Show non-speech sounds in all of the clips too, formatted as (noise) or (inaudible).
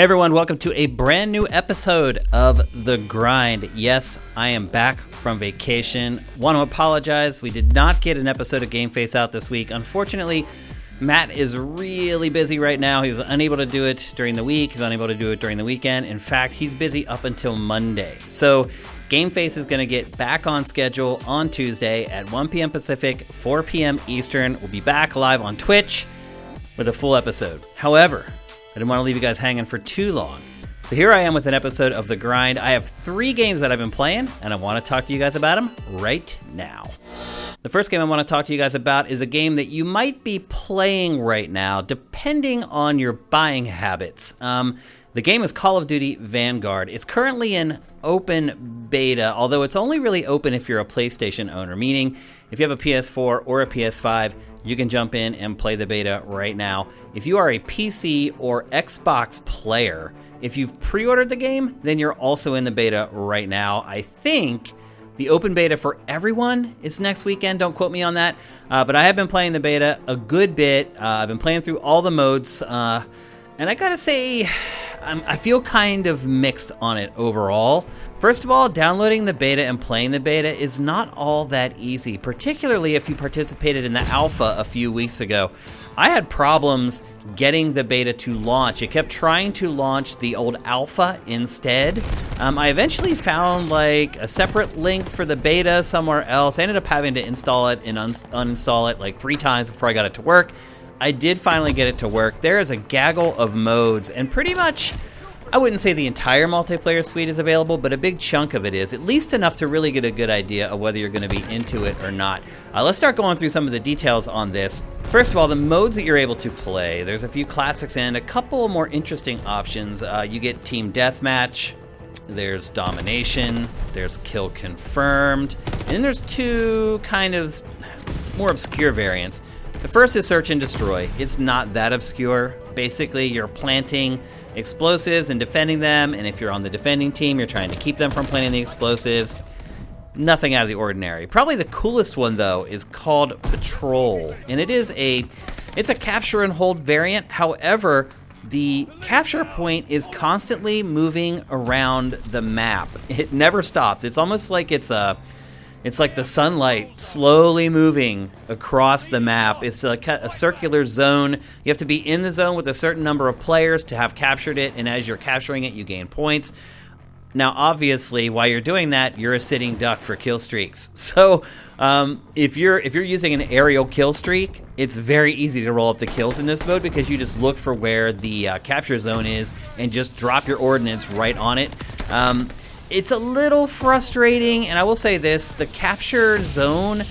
Hey everyone, welcome to a brand new episode of The Grind. Yes, I am back from vacation. Want to apologize, we did not get an episode of Game Face out this week. Unfortunately, Matt is really busy right now. He was unable to do it during the week, he's unable to do it during the weekend. In fact, he's busy up until Monday. So, Game Face is going to get back on schedule on Tuesday at 1 p.m. Pacific, 4 p.m. Eastern. We'll be back live on Twitch with a full episode. However, I didn't want to leave you guys hanging for too long. So here I am with an episode of The Grind. I have three games that I've been playing, and I want to talk to you guys about them right now. The first game I want to talk to you guys about is a game that you might be playing right now, depending on your buying habits. Um, the game is Call of Duty Vanguard. It's currently in open beta, although it's only really open if you're a PlayStation owner, meaning if you have a PS4 or a PS5, you can jump in and play the beta right now. If you are a PC or Xbox player, if you've pre ordered the game, then you're also in the beta right now. I think the open beta for everyone is next weekend. Don't quote me on that. Uh, but I have been playing the beta a good bit. Uh, I've been playing through all the modes. Uh, and I gotta say, I'm, I feel kind of mixed on it overall. First of all, downloading the beta and playing the beta is not all that easy, particularly if you participated in the alpha a few weeks ago. I had problems getting the beta to launch. It kept trying to launch the old alpha instead. Um, I eventually found like a separate link for the beta somewhere else. I ended up having to install it and un- uninstall it like three times before I got it to work. I did finally get it to work. There is a gaggle of modes, and pretty much, I wouldn't say the entire multiplayer suite is available, but a big chunk of it is, at least enough to really get a good idea of whether you're going to be into it or not. Uh, let's start going through some of the details on this. First of all, the modes that you're able to play. There's a few classics and a couple more interesting options. Uh, you get Team Deathmatch, there's Domination, there's Kill Confirmed, and then there's two kind of more obscure variants. The first is Search and Destroy. It's not that obscure. Basically, you're planting explosives and defending them, and if you're on the defending team, you're trying to keep them from planting the explosives. Nothing out of the ordinary. Probably the coolest one though is called Patrol, and it is a it's a capture and hold variant. However, the capture point is constantly moving around the map. It never stops. It's almost like it's a it's like the sunlight slowly moving across the map. It's a, a, circular zone. You have to be in the zone with a certain number of players to have captured it, and as you're capturing it, you gain points. Now, obviously, while you're doing that, you're a sitting duck for kill streaks. (laughs) So, um, if you're if you're using an aerial kill streak, it's very easy to roll up the kills in this mode because you just look for where the uh, capture zone is and just drop your ordnance right on it. Um, it's a little frustrating, and I will say this the capture zone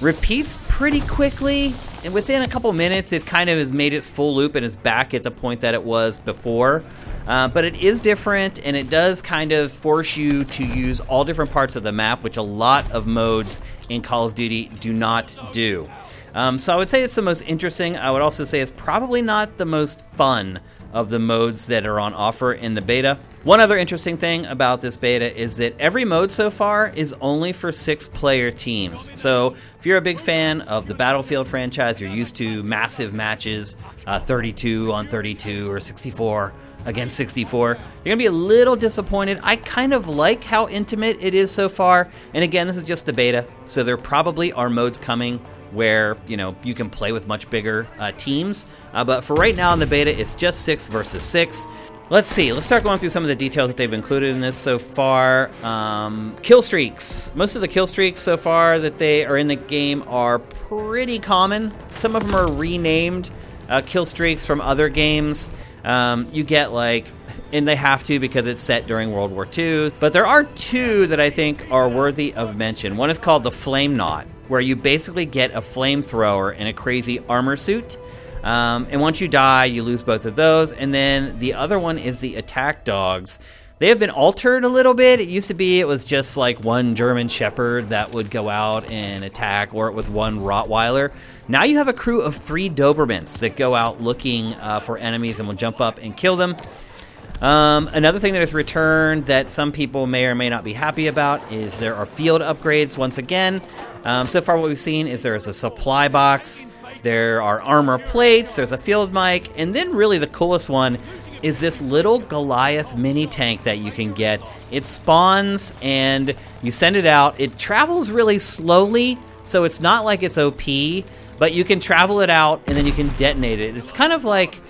repeats pretty quickly. And within a couple minutes, it kind of has made its full loop and is back at the point that it was before. Uh, but it is different, and it does kind of force you to use all different parts of the map, which a lot of modes in Call of Duty do not do. Um, so I would say it's the most interesting. I would also say it's probably not the most fun of the modes that are on offer in the beta. One other interesting thing about this beta is that every mode so far is only for six player teams. So if you're a big fan of the Battlefield franchise, you're used to massive matches, uh, 32 on 32 or 64 against 64. You're going to be a little disappointed. I kind of like how intimate it is so far. And again, this is just the beta, so there probably are modes coming where you know you can play with much bigger uh, teams. Uh, but for right now in the beta, it's just six versus six. Let's see. Let's start going through some of the details that they've included in this so far. Um, kill streaks. Most of the kill streaks so far that they are in the game are pretty common. Some of them are renamed uh, kill streaks from other games. Um, you get like and they have to because it's set during World War II. But there are two that I think are worthy of mention. One is called the Flamenaut, where you basically get a flamethrower and a crazy armor suit. Um, and once you die, you lose both of those. And then the other one is the Attack Dogs. They have been altered a little bit. It used to be it was just like one German Shepherd that would go out and attack, or it was one Rottweiler. Now you have a crew of three Dobermans that go out looking uh, for enemies and will jump up and kill them. Um, another thing that is returned that some people may or may not be happy about is there are field upgrades once again. Um, so far, what we've seen is there is a supply box, there are armor plates, there's a field mic, and then really the coolest one is this little Goliath mini tank that you can get. It spawns and you send it out. It travels really slowly, so it's not like it's OP, but you can travel it out and then you can detonate it. It's kind of like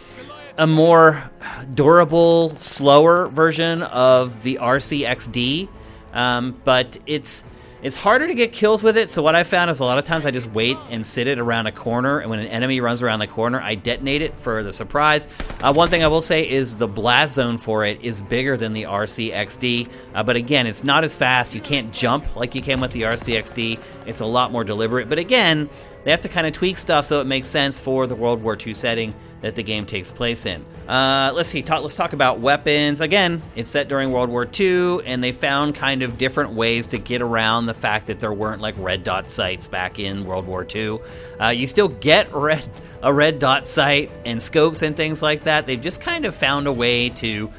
a more durable, slower version of the RCXD, um, but it's it's harder to get kills with it, so what I found is a lot of times I just wait and sit it around a corner, and when an enemy runs around the corner, I detonate it for the surprise. Uh, one thing I will say is the blast zone for it is bigger than the RCXD, uh, but again, it's not as fast. You can't jump like you can with the RCXD. It's a lot more deliberate, but again, they have to kind of tweak stuff so it makes sense for the World War II setting that the game takes place in. Uh, let's see. Talk, let's talk about weapons. Again, it's set during World War II, and they found kind of different ways to get around the fact that there weren't like red dot sights back in World War II. Uh, you still get (laughs) red a red dot sight and scopes and things like that. They've just kind of found a way to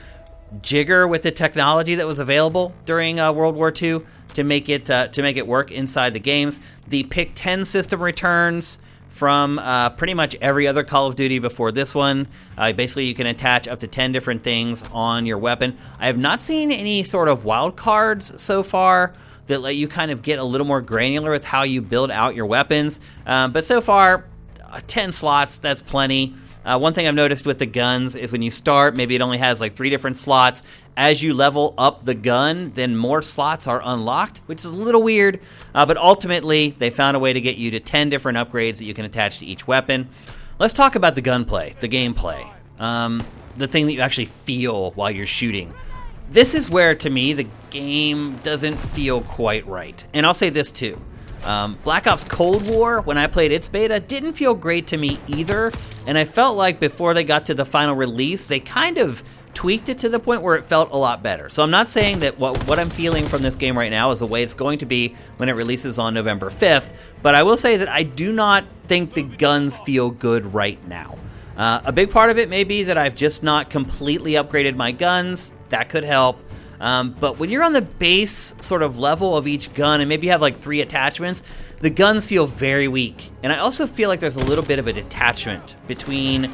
jigger with the technology that was available during uh, World War II to make it uh, to make it work inside the games. The Pick 10 system returns from uh, pretty much every other Call of Duty before this one. Uh, basically, you can attach up to 10 different things on your weapon. I have not seen any sort of wild cards so far that let you kind of get a little more granular with how you build out your weapons. Um, but so far, uh, 10 slots, that's plenty. Uh, one thing I've noticed with the guns is when you start, maybe it only has like three different slots. As you level up the gun, then more slots are unlocked, which is a little weird. Uh, but ultimately, they found a way to get you to 10 different upgrades that you can attach to each weapon. Let's talk about the gunplay, the gameplay, um, the thing that you actually feel while you're shooting. This is where, to me, the game doesn't feel quite right. And I'll say this too. Um, Black Ops Cold War, when I played its beta, didn't feel great to me either. And I felt like before they got to the final release, they kind of tweaked it to the point where it felt a lot better. So I'm not saying that what, what I'm feeling from this game right now is the way it's going to be when it releases on November 5th, but I will say that I do not think the guns feel good right now. Uh, a big part of it may be that I've just not completely upgraded my guns. That could help. Um, but when you're on the base sort of level of each gun, and maybe you have like three attachments, the guns feel very weak. And I also feel like there's a little bit of a detachment between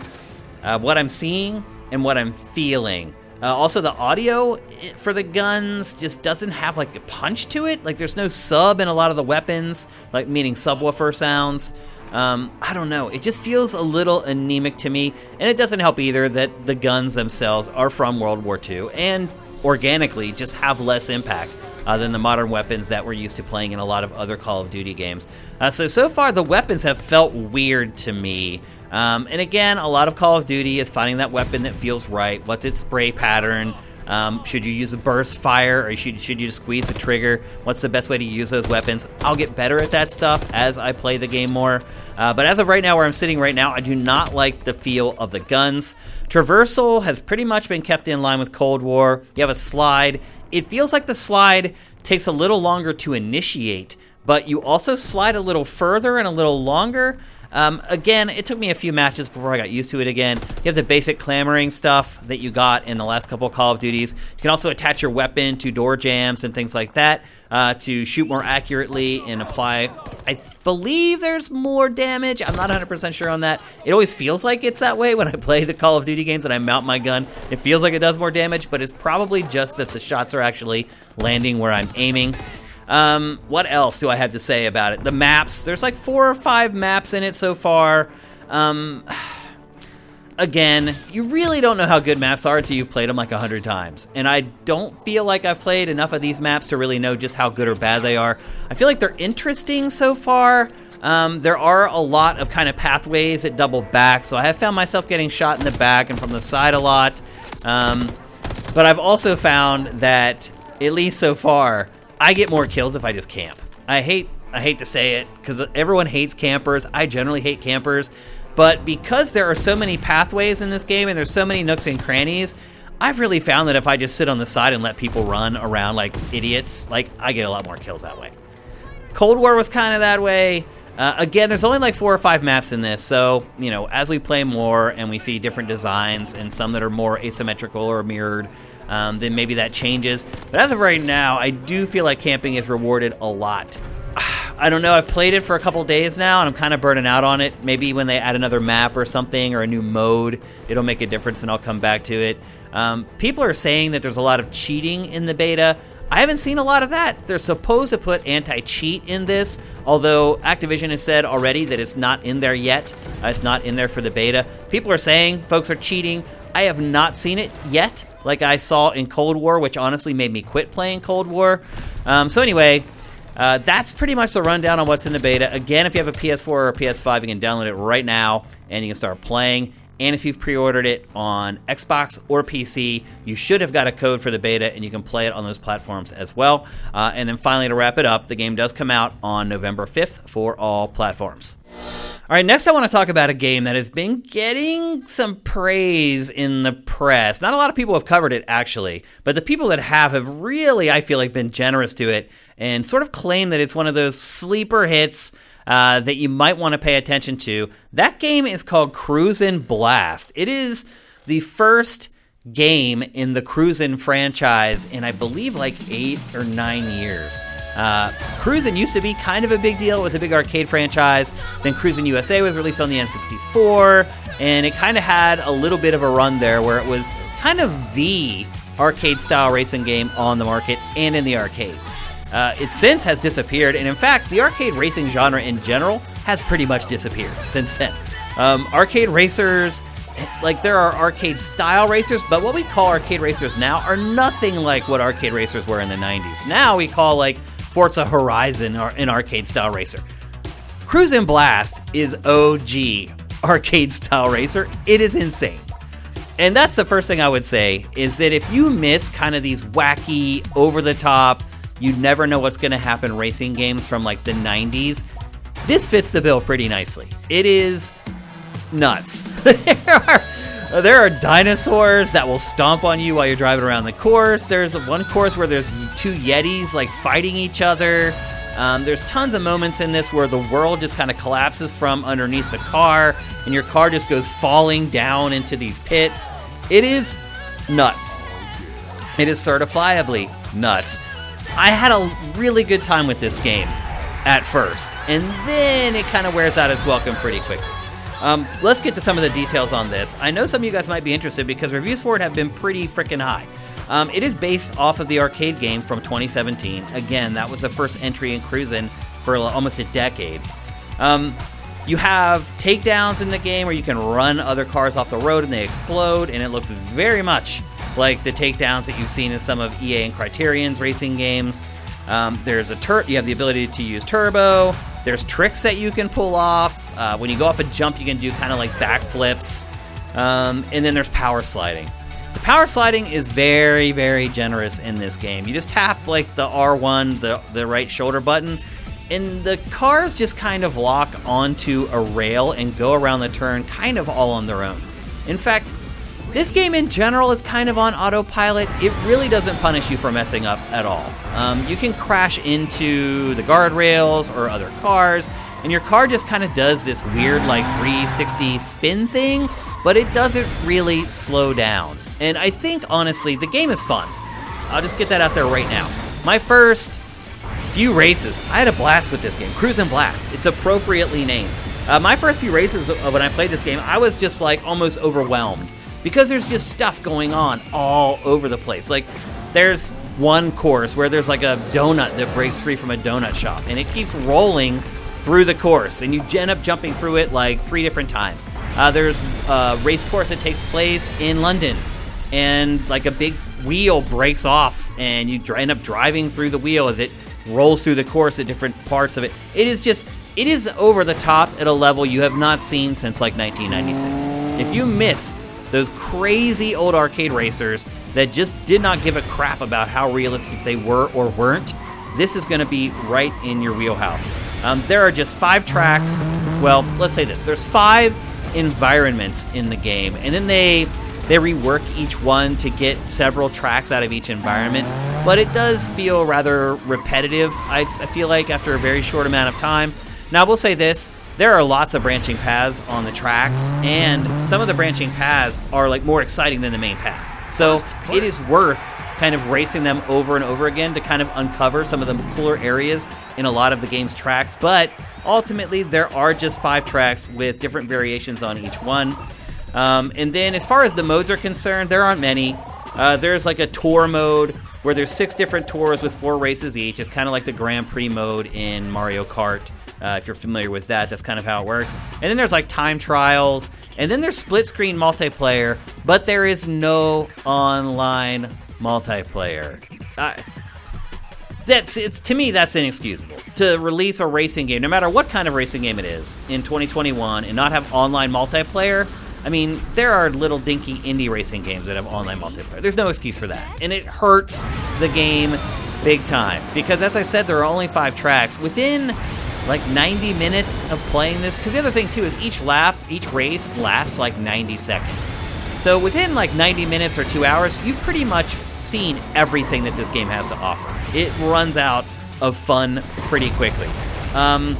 uh, what I'm seeing and what I'm feeling. Uh, also, the audio eh, for the guns just doesn't have like a punch to it. Like, there's no sub in a lot of the weapons, like meaning subwoofer sounds. Um, I don't know. It just feels a little anemic to me, and it doesn't help either that the guns themselves are from World War II and organically just have less impact uh, than the modern weapons that we're used to playing in a lot of other Call of Duty games. Uh, so, so far, the weapons have felt weird to me. Um, and again, a lot of Call of Duty is finding that weapon that feels right. What's its spray pattern? Um, should you use a burst fire or should, should you squeeze the trigger? What's the best way to use those weapons? I'll get better at that stuff as I play the game more. Uh, but as of right now, where I'm sitting right now, I do not like the feel of the guns. Traversal has pretty much been kept in line with Cold War. You have a slide. It feels like the slide takes a little longer to initiate, but you also slide a little further and a little longer. Um, again, it took me a few matches before I got used to it again. You have the basic clamoring stuff that you got in the last couple of Call of Duties. You can also attach your weapon to door jambs and things like that uh, to shoot more accurately and apply. I believe there's more damage. I'm not 100% sure on that. It always feels like it's that way when I play the Call of Duty games and I mount my gun. It feels like it does more damage, but it's probably just that the shots are actually landing where I'm aiming. Um, what else do I have to say about it? The maps. There's like four or five maps in it so far. Um, (sighs) again, you really don't know how good maps are until you've played them like a hundred times. And I don't feel like I've played enough of these maps to really know just how good or bad they are. I feel like they're interesting so far. Um, there are a lot of kind of pathways that double back, so I have found myself getting shot in the back and from the side a lot. Um, but I've also found that, at least so far, I get more kills if I just camp. I hate I hate to say it because everyone hates campers. I generally hate campers, but because there are so many pathways in this game and there's so many nooks and crannies, I've really found that if I just sit on the side and let people run around like idiots, like I get a lot more kills that way. Cold War was kind of that way. Uh, again, there's only like four or five maps in this, so you know, as we play more and we see different designs and some that are more asymmetrical or mirrored, um, then maybe that changes. But as of right now, I do feel like camping is rewarded a lot. (sighs) I don't know. I've played it for a couple days now, and I'm kind of burning out on it. Maybe when they add another map or something or a new mode, it'll make a difference, and I'll come back to it. Um, people are saying that there's a lot of cheating in the beta. I haven't seen a lot of that. They're supposed to put anti cheat in this, although Activision has said already that it's not in there yet. Uh, it's not in there for the beta. People are saying folks are cheating. I have not seen it yet, like I saw in Cold War, which honestly made me quit playing Cold War. Um, so, anyway, uh, that's pretty much the rundown on what's in the beta. Again, if you have a PS4 or a PS5, you can download it right now and you can start playing. And if you've pre ordered it on Xbox or PC, you should have got a code for the beta and you can play it on those platforms as well. Uh, and then finally, to wrap it up, the game does come out on November 5th for all platforms. All right, next I want to talk about a game that has been getting some praise in the press. Not a lot of people have covered it, actually, but the people that have have really, I feel like, been generous to it and sort of claim that it's one of those sleeper hits uh, that you might want to pay attention to. That game is called Cruisin' Blast. It is the first game in the Cruisin' franchise in, I believe, like eight or nine years. Uh, Cruisin' used to be kind of a big deal. It was a big arcade franchise. Then Cruisin' USA was released on the N64, and it kind of had a little bit of a run there where it was kind of the arcade style racing game on the market and in the arcades. Uh, it since has disappeared, and in fact, the arcade racing genre in general has pretty much disappeared since then. Um, arcade racers, like there are arcade style racers, but what we call arcade racers now are nothing like what arcade racers were in the 90s. Now we call like Forza Horizon an arcade style racer. Cruisin' Blast is OG arcade style racer. It is insane. And that's the first thing I would say is that if you miss kind of these wacky, over the top, you never know what's going to happen racing games from like the 90s. This fits the bill pretty nicely. It is nuts. (laughs) there are there are dinosaurs that will stomp on you while you're driving around the course. There's one course where there's two Yetis like fighting each other. Um, there's tons of moments in this where the world just kind of collapses from underneath the car, and your car just goes falling down into these pits. It is nuts. It is certifiably nuts. I had a really good time with this game at first, and then it kind of wears out its welcome pretty quickly. Um, let's get to some of the details on this. I know some of you guys might be interested because reviews for it have been pretty freaking high. Um, it is based off of the arcade game from 2017. Again, that was the first entry in Cruisin' for almost a decade. Um, you have takedowns in the game where you can run other cars off the road and they explode, and it looks very much like the takedowns that you've seen in some of EA and Criterion's racing games. Um, there's a you have the ability to use turbo. There's tricks that you can pull off. Uh, when you go off a jump, you can do kind of like backflips. Um, and then there's power sliding. The power sliding is very, very generous in this game. You just tap like the R1, the, the right shoulder button, and the cars just kind of lock onto a rail and go around the turn kind of all on their own. In fact, this game in general is kind of on autopilot. It really doesn't punish you for messing up at all. Um, you can crash into the guardrails or other cars, and your car just kind of does this weird, like 360 spin thing, but it doesn't really slow down. And I think, honestly, the game is fun. I'll just get that out there right now. My first few races, I had a blast with this game. Cruisin' Blast. It's appropriately named. Uh, my first few races when I played this game, I was just like almost overwhelmed because there's just stuff going on all over the place. Like there's one course where there's like a donut that breaks free from a donut shop and it keeps rolling through the course and you end up jumping through it like three different times. Uh, there's a race course that takes place in London and like a big wheel breaks off and you end up driving through the wheel as it rolls through the course at different parts of it. It is just it is over the top at a level you have not seen since like 1996. If you miss those crazy old arcade racers that just did not give a crap about how realistic they were or weren't, this is going to be right in your wheelhouse. Um, there are just five tracks. Well, let's say this: there's five environments in the game, and then they they rework each one to get several tracks out of each environment. But it does feel rather repetitive. I, I feel like after a very short amount of time. Now, we'll say this: there are lots of branching paths on the tracks, and some of the branching paths are like more exciting than the main path. So it is worth kind of racing them over and over again to kind of uncover some of the cooler areas in a lot of the game's tracks. But ultimately, there are just five tracks with different variations on each one. Um, and then, as far as the modes are concerned, there aren't many. Uh, there's like a tour mode where there's six different tours with four races each. It's kind of like the Grand Prix mode in Mario Kart. Uh, if you're familiar with that, that's kind of how it works. And then there's like time trials, and then there's split screen multiplayer, but there is no online multiplayer. Uh, that's it's to me that's inexcusable to release a racing game, no matter what kind of racing game it is, in 2021 and not have online multiplayer. I mean, there are little dinky indie racing games that have online multiplayer. There's no excuse for that, and it hurts the game big time because, as I said, there are only five tracks within like 90 minutes of playing this. Because the other thing too is each lap, each race lasts like 90 seconds. So within like 90 minutes or two hours, you've pretty much seen everything that this game has to offer. It runs out of fun pretty quickly. Um,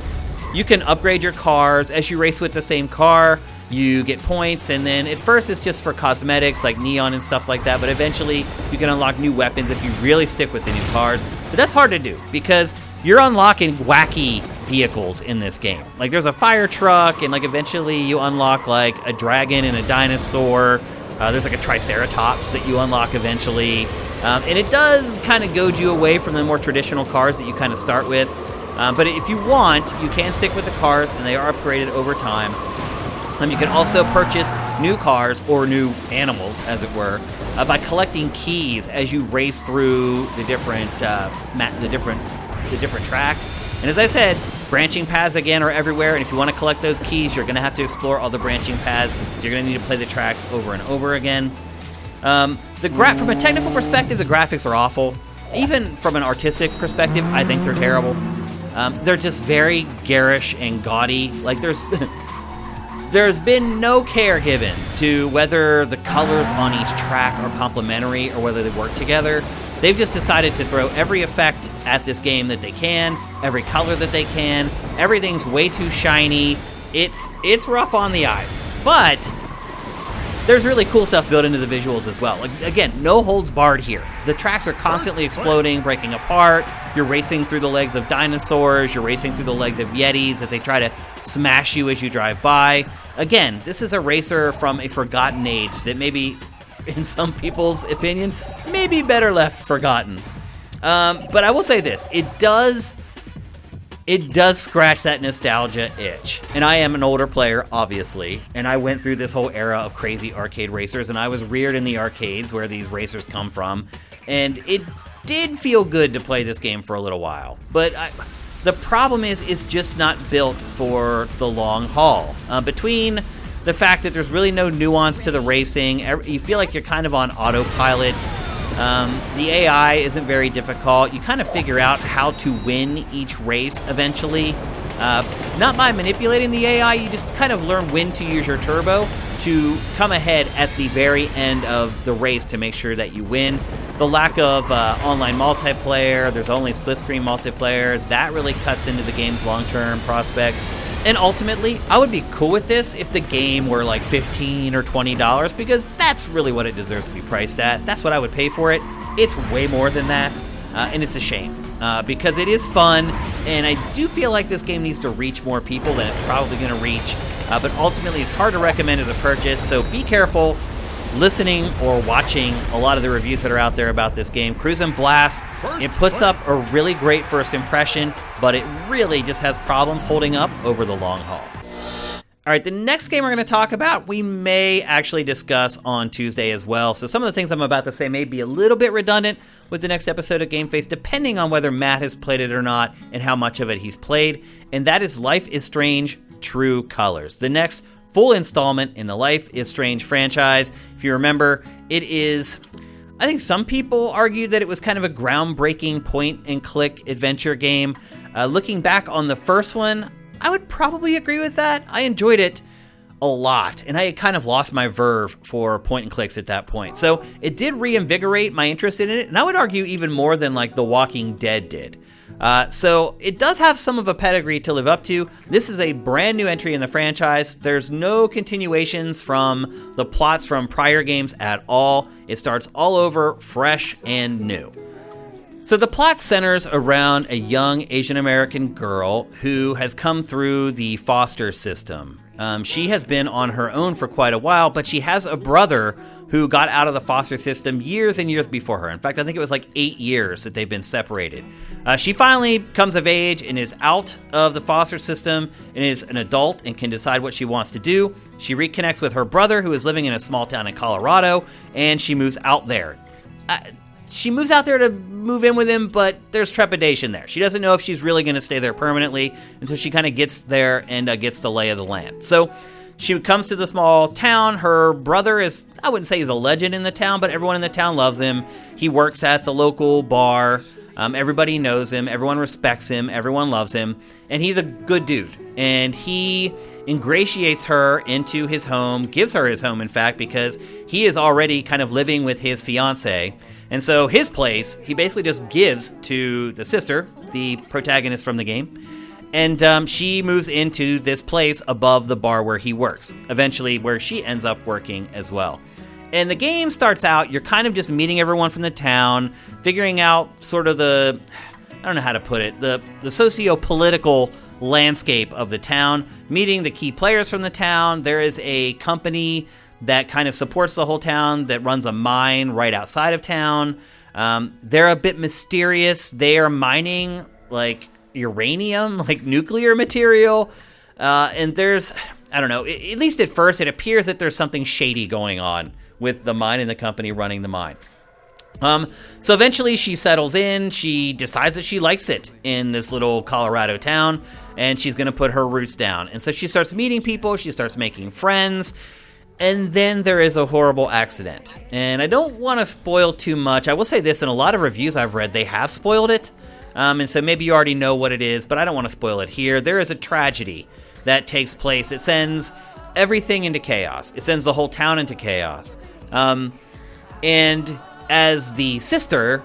you can upgrade your cars as you race with the same car. You get points, and then at first it's just for cosmetics like neon and stuff like that. But eventually you can unlock new weapons if you really stick with the new cars. But that's hard to do because you're unlocking wacky vehicles in this game. Like there's a fire truck, and like eventually you unlock like a dragon and a dinosaur. Uh, there's like a triceratops that you unlock eventually, um, and it does kind of goad you away from the more traditional cars that you kind of start with. Um, but if you want, you can stick with the cars, and they are upgraded over time. Um, you can also purchase new cars or new animals, as it were, uh, by collecting keys as you race through the different uh, the different the different tracks. And as I said, branching paths again are everywhere. And if you want to collect those keys, you're going to have to explore all the branching paths. You're going to need to play the tracks over and over again. Um, the gra- from a technical perspective, the graphics are awful. Even from an artistic perspective, I think they're terrible. Um, they're just very garish and gaudy. Like there's (laughs) there's been no care given to whether the colors on each track are complementary or whether they work together. They've just decided to throw every effect at this game that they can, every color that they can. Everything's way too shiny. It's it's rough on the eyes. But there's really cool stuff built into the visuals as well. Again, no holds barred here. The tracks are constantly exploding, breaking apart. You're racing through the legs of dinosaurs, you're racing through the legs of yetis as they try to smash you as you drive by. Again, this is a racer from a forgotten age that maybe (laughs) in some people's opinion, maybe better left forgotten. Um, but I will say this: it does, it does scratch that nostalgia itch. And I am an older player, obviously, and I went through this whole era of crazy arcade racers, and I was reared in the arcades where these racers come from, and it did feel good to play this game for a little while. But I, the problem is, it's just not built for the long haul. Uh, between the fact that there's really no nuance to the racing. You feel like you're kind of on autopilot. Um, the AI isn't very difficult. You kind of figure out how to win each race eventually. Uh, not by manipulating the AI, you just kind of learn when to use your turbo to come ahead at the very end of the race to make sure that you win. The lack of uh, online multiplayer, there's only split screen multiplayer, that really cuts into the game's long term prospect. And ultimately, I would be cool with this if the game were like 15 or $20 because that's really what it deserves to be priced at. That's what I would pay for it. It's way more than that, uh, and it's a shame uh, because it is fun, and I do feel like this game needs to reach more people than it's probably going to reach. Uh, but ultimately, it's hard to recommend as a purchase, so be careful listening or watching a lot of the reviews that are out there about this game. Cruis'n Blast, it puts up a really great first impression, but it really just has problems holding up over the long haul. All right, the next game we're going to talk about, we may actually discuss on Tuesday as well. So some of the things I'm about to say may be a little bit redundant with the next episode of Game Face, depending on whether Matt has played it or not and how much of it he's played. And that is Life is Strange True Colors, the next full installment in the Life is Strange franchise. If you remember, it is. I think some people argue that it was kind of a groundbreaking point and click adventure game. Uh, looking back on the first one, I would probably agree with that. I enjoyed it a lot, and I had kind of lost my verve for point and clicks at that point. So it did reinvigorate my interest in it, and I would argue even more than like The Walking Dead did. Uh, so it does have some of a pedigree to live up to. This is a brand new entry in the franchise. There's no continuations from the plots from prior games at all. It starts all over, fresh and new. So the plot centers around a young Asian American girl who has come through the foster system. Um, she has been on her own for quite a while, but she has a brother who got out of the foster system years and years before her. In fact, I think it was like eight years that they've been separated. Uh, she finally comes of age and is out of the foster system and is an adult and can decide what she wants to do. She reconnects with her brother, who is living in a small town in Colorado, and she moves out there. Uh, she moves out there to move in with him, but there's trepidation there. She doesn't know if she's really going to stay there permanently until she kind of gets there and uh, gets the lay of the land. So she comes to the small town. Her brother is, I wouldn't say he's a legend in the town, but everyone in the town loves him. He works at the local bar. Um, everybody knows him. Everyone respects him. Everyone loves him. And he's a good dude. And he ingratiates her into his home, gives her his home, in fact, because he is already kind of living with his fiance. And so his place, he basically just gives to the sister, the protagonist from the game. And um, she moves into this place above the bar where he works, eventually, where she ends up working as well. And the game starts out, you're kind of just meeting everyone from the town, figuring out sort of the, I don't know how to put it, the, the socio political landscape of the town, meeting the key players from the town. There is a company that kind of supports the whole town that runs a mine right outside of town. Um, they're a bit mysterious. They are mining like uranium, (laughs) like nuclear material. Uh, and there's, I don't know, at least at first, it appears that there's something shady going on with the mine and the company running the mine. Um, so eventually she settles in. She decides that she likes it in this little Colorado town and she's going to put her roots down. And so she starts meeting people, she starts making friends. And then there is a horrible accident. And I don't want to spoil too much. I will say this in a lot of reviews I've read, they have spoiled it. Um, and so maybe you already know what it is, but I don't want to spoil it here. There is a tragedy that takes place. It sends everything into chaos, it sends the whole town into chaos. Um, and as the sister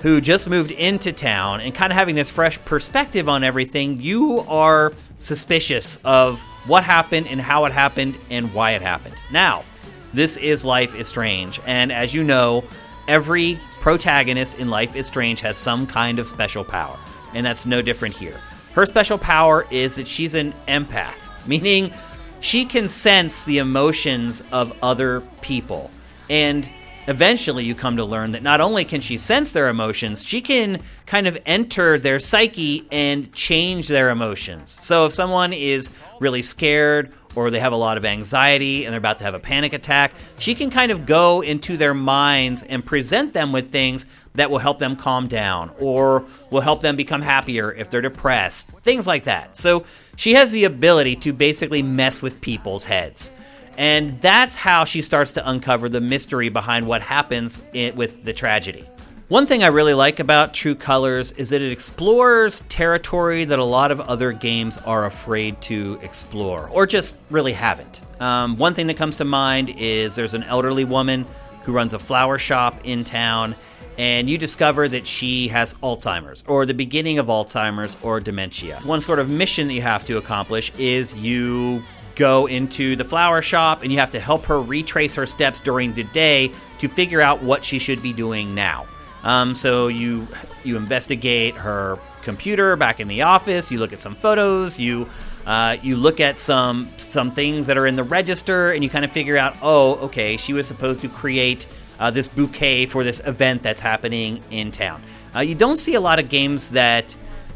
who just moved into town and kind of having this fresh perspective on everything, you are suspicious of what happened and how it happened and why it happened. Now, this is Life is Strange, and as you know, every protagonist in Life is Strange has some kind of special power, and that's no different here. Her special power is that she's an empath, (laughs) meaning she can sense the emotions of other people. And eventually you come to learn that not only can she sense their emotions, she can kind of enter their psyche and change their emotions. So if someone is really scared or they have a lot of anxiety and they're about to have a panic attack, she can kind of go into their minds and present them with things that will help them calm down or will help them become happier if they're depressed, things like that. So she has the ability to basically mess with people's heads. And that's how she starts to uncover the mystery behind what happens with the tragedy. One thing I really like about True Colors is that it explores territory that a lot of other games are afraid to explore, or just really haven't. Um, one thing that comes to mind is there's an elderly woman who runs a flower shop in town, and you discover that she has Alzheimer's, or the beginning of Alzheimer's, or dementia. One sort of mission that you have to accomplish is you go into the flower shop and you have to help her retrace her steps during the day to figure out what she should be doing now. Um, so you you investigate her computer back in the office. You look at some photos. You uh, you look at some some things that are in the register, and you kind of figure out, oh, okay, she was supposed to create uh, this bouquet for this event that's happening in town. Uh, you don't see a lot of games that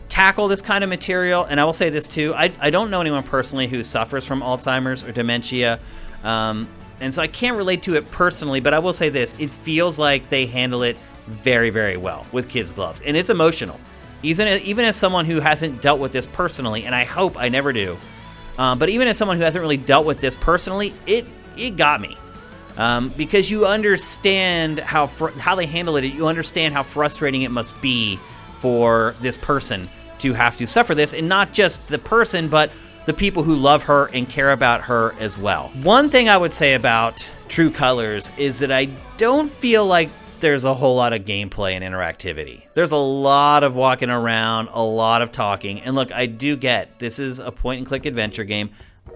tackle this kind of material. And I will say this too I, I don't know anyone personally who suffers from Alzheimer's or dementia. Um, and so I can't relate to it personally, but I will say this it feels like they handle it very, very well with kids' gloves. And it's emotional. Even, even as someone who hasn't dealt with this personally, and I hope I never do, um, but even as someone who hasn't really dealt with this personally, it, it got me. Um, because you understand how fr- how they handle it. You understand how frustrating it must be for this person to have to suffer this, and not just the person, but the people who love her and care about her as well. One thing I would say about True Colors is that I don't feel like there's a whole lot of gameplay and interactivity. There's a lot of walking around, a lot of talking. And look, I do get this is a point and click adventure game.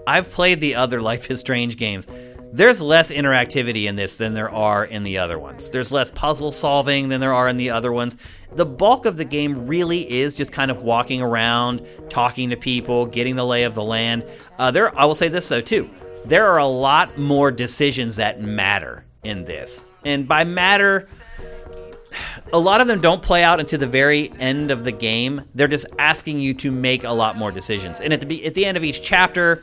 I've played the other (laughs) Life is Strange games. There's less interactivity in this than there are in the other ones. There's less puzzle solving than there are in the other ones. The bulk of the game really is just kind of walking around, talking to people, getting the lay of the land. Uh, there, I will say this though too. There are a lot more decisions that matter in this, and by matter, a lot of them don't play out until the very end of the game. They're just asking you to make a lot more decisions. And at the at the end of each chapter,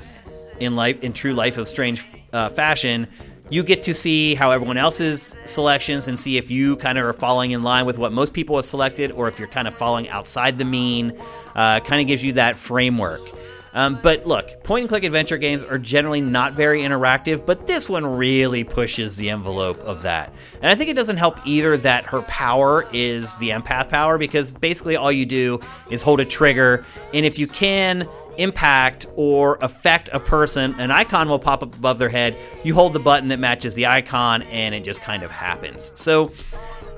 in life in true life of strange uh, fashion, you get to see how everyone else's selections and see if you kind of are falling in line with what most people have selected, or if you're kind of falling outside the mean. Uh, kind of gives you that framework. Um, but look, point and click adventure games are generally not very interactive, but this one really pushes the envelope of that. And I think it doesn't help either that her power is the empath power because basically all you do is hold a trigger, and if you can impact or affect a person, an icon will pop up above their head. You hold the button that matches the icon, and it just kind of happens. So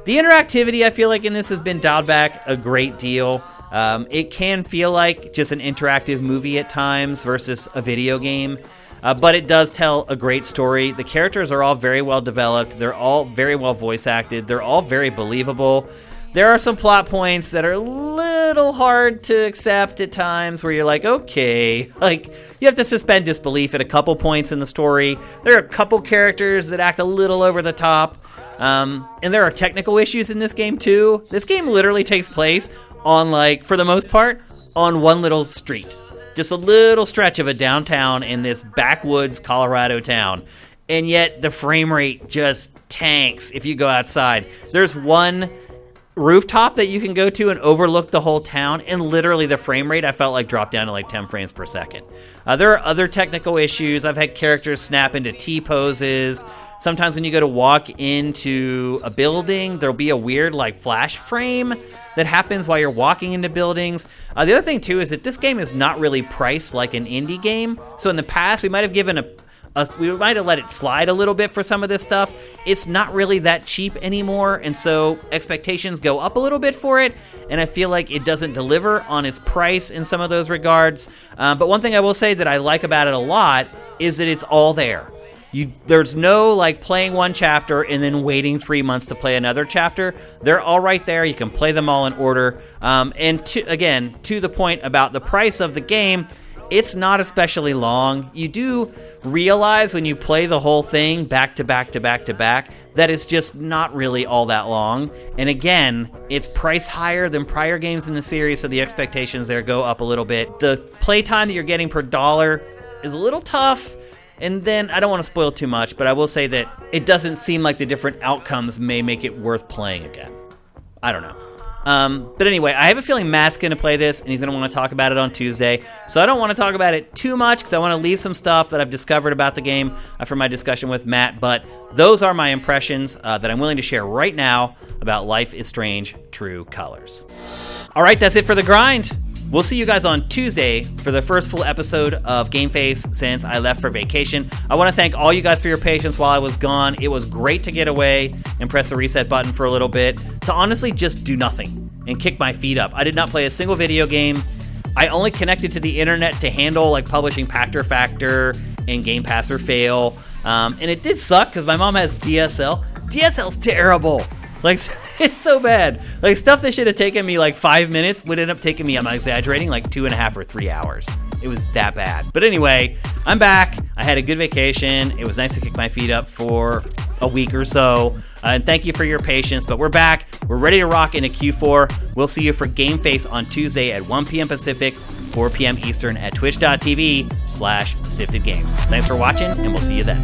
the interactivity, I feel like, in this has been dialed back a great deal. Um, it can feel like just an interactive movie at times versus a video game. Uh, but it does tell a great story. The characters are all very well developed. They're all very well voice acted. They're all very believable. There are some plot points that are a little hard to accept at times where you're like, okay, (laughs) like you have to suspend disbelief at a couple points in the story. There are a couple characters that act a little over the top. Um, and there are technical issues in this game too. This game literally takes place on like for the most part on one little street just a little stretch of a downtown in this backwoods colorado town and yet the frame rate just tanks if you go outside there's one rooftop that you can go to and overlook the whole town and literally the frame rate i felt like dropped down to like 10 frames per second uh, there are other technical issues i've had characters snap into t poses sometimes when you go to walk into a building there'll be a weird like flash frame that happens while you're walking into buildings. Uh, the other thing too is that this game is not really priced like an indie game. So in the past, we might have given a, we might have let it slide a little bit for some of this stuff. It's not really that cheap anymore, and so expectations go up a little bit for it. And I feel like it doesn't deliver on its price in some of those regards. Um, but one thing I will say that I like about it a lot is that it's all there. You, there's no like playing one chapter and then waiting three months to play another chapter. They're all right there. You can play them all in order. Um, and to, again, to the point about the price of the game, it's not especially long. You do realize when you play the whole thing back to back to back to back that it's just not really all that long. And again, it's priced higher than prior games in the series, so the expectations there go up a little bit. The playtime that you're getting per dollar is a little tough and then I don't want to spoil too much, but I will say that it doesn't seem like the different outcomes may make it worth playing again. I don't know. Um, but anyway, I have a feeling Matt's going to play this, and he's going to want to talk about it on Tuesday. So I don't want to talk about it too much because I want to leave some stuff that I've discovered about the game uh, from my discussion with Matt. But those are my impressions uh, that I'm willing to share right now about Life is Strange True Colors. All right, that's it for the grind. We'll see you guys on Tuesday for the first full episode of Game Face since I left for vacation. I want to thank all you guys for your patience while I was gone. It was great to get away and press the reset button for a little bit to honestly just do nothing and kick my feet up. I did not play a single video game. I only connected to the internet to handle like publishing Pachter Factor and Game Pass or Fail. Um, and it did suck because my mom has DSL. DSL's terrible. Like (laughs) it's so bad. Like stuff that should have taken me like five minutes would end up taking me, I'm not exaggerating, like two and a half or three hours. It was that bad. But anyway, I'm back. I had a good vacation. It was nice to kick my feet up for a week or so. Uh, and thank you for your patience. But we're back. We're ready to rock into Q4. We'll see you for Game Face on Tuesday at 1 p.m. Pacific, 4 p.m. Eastern at twitch.tv slash sifted games. Thanks for watching, and we'll see you then.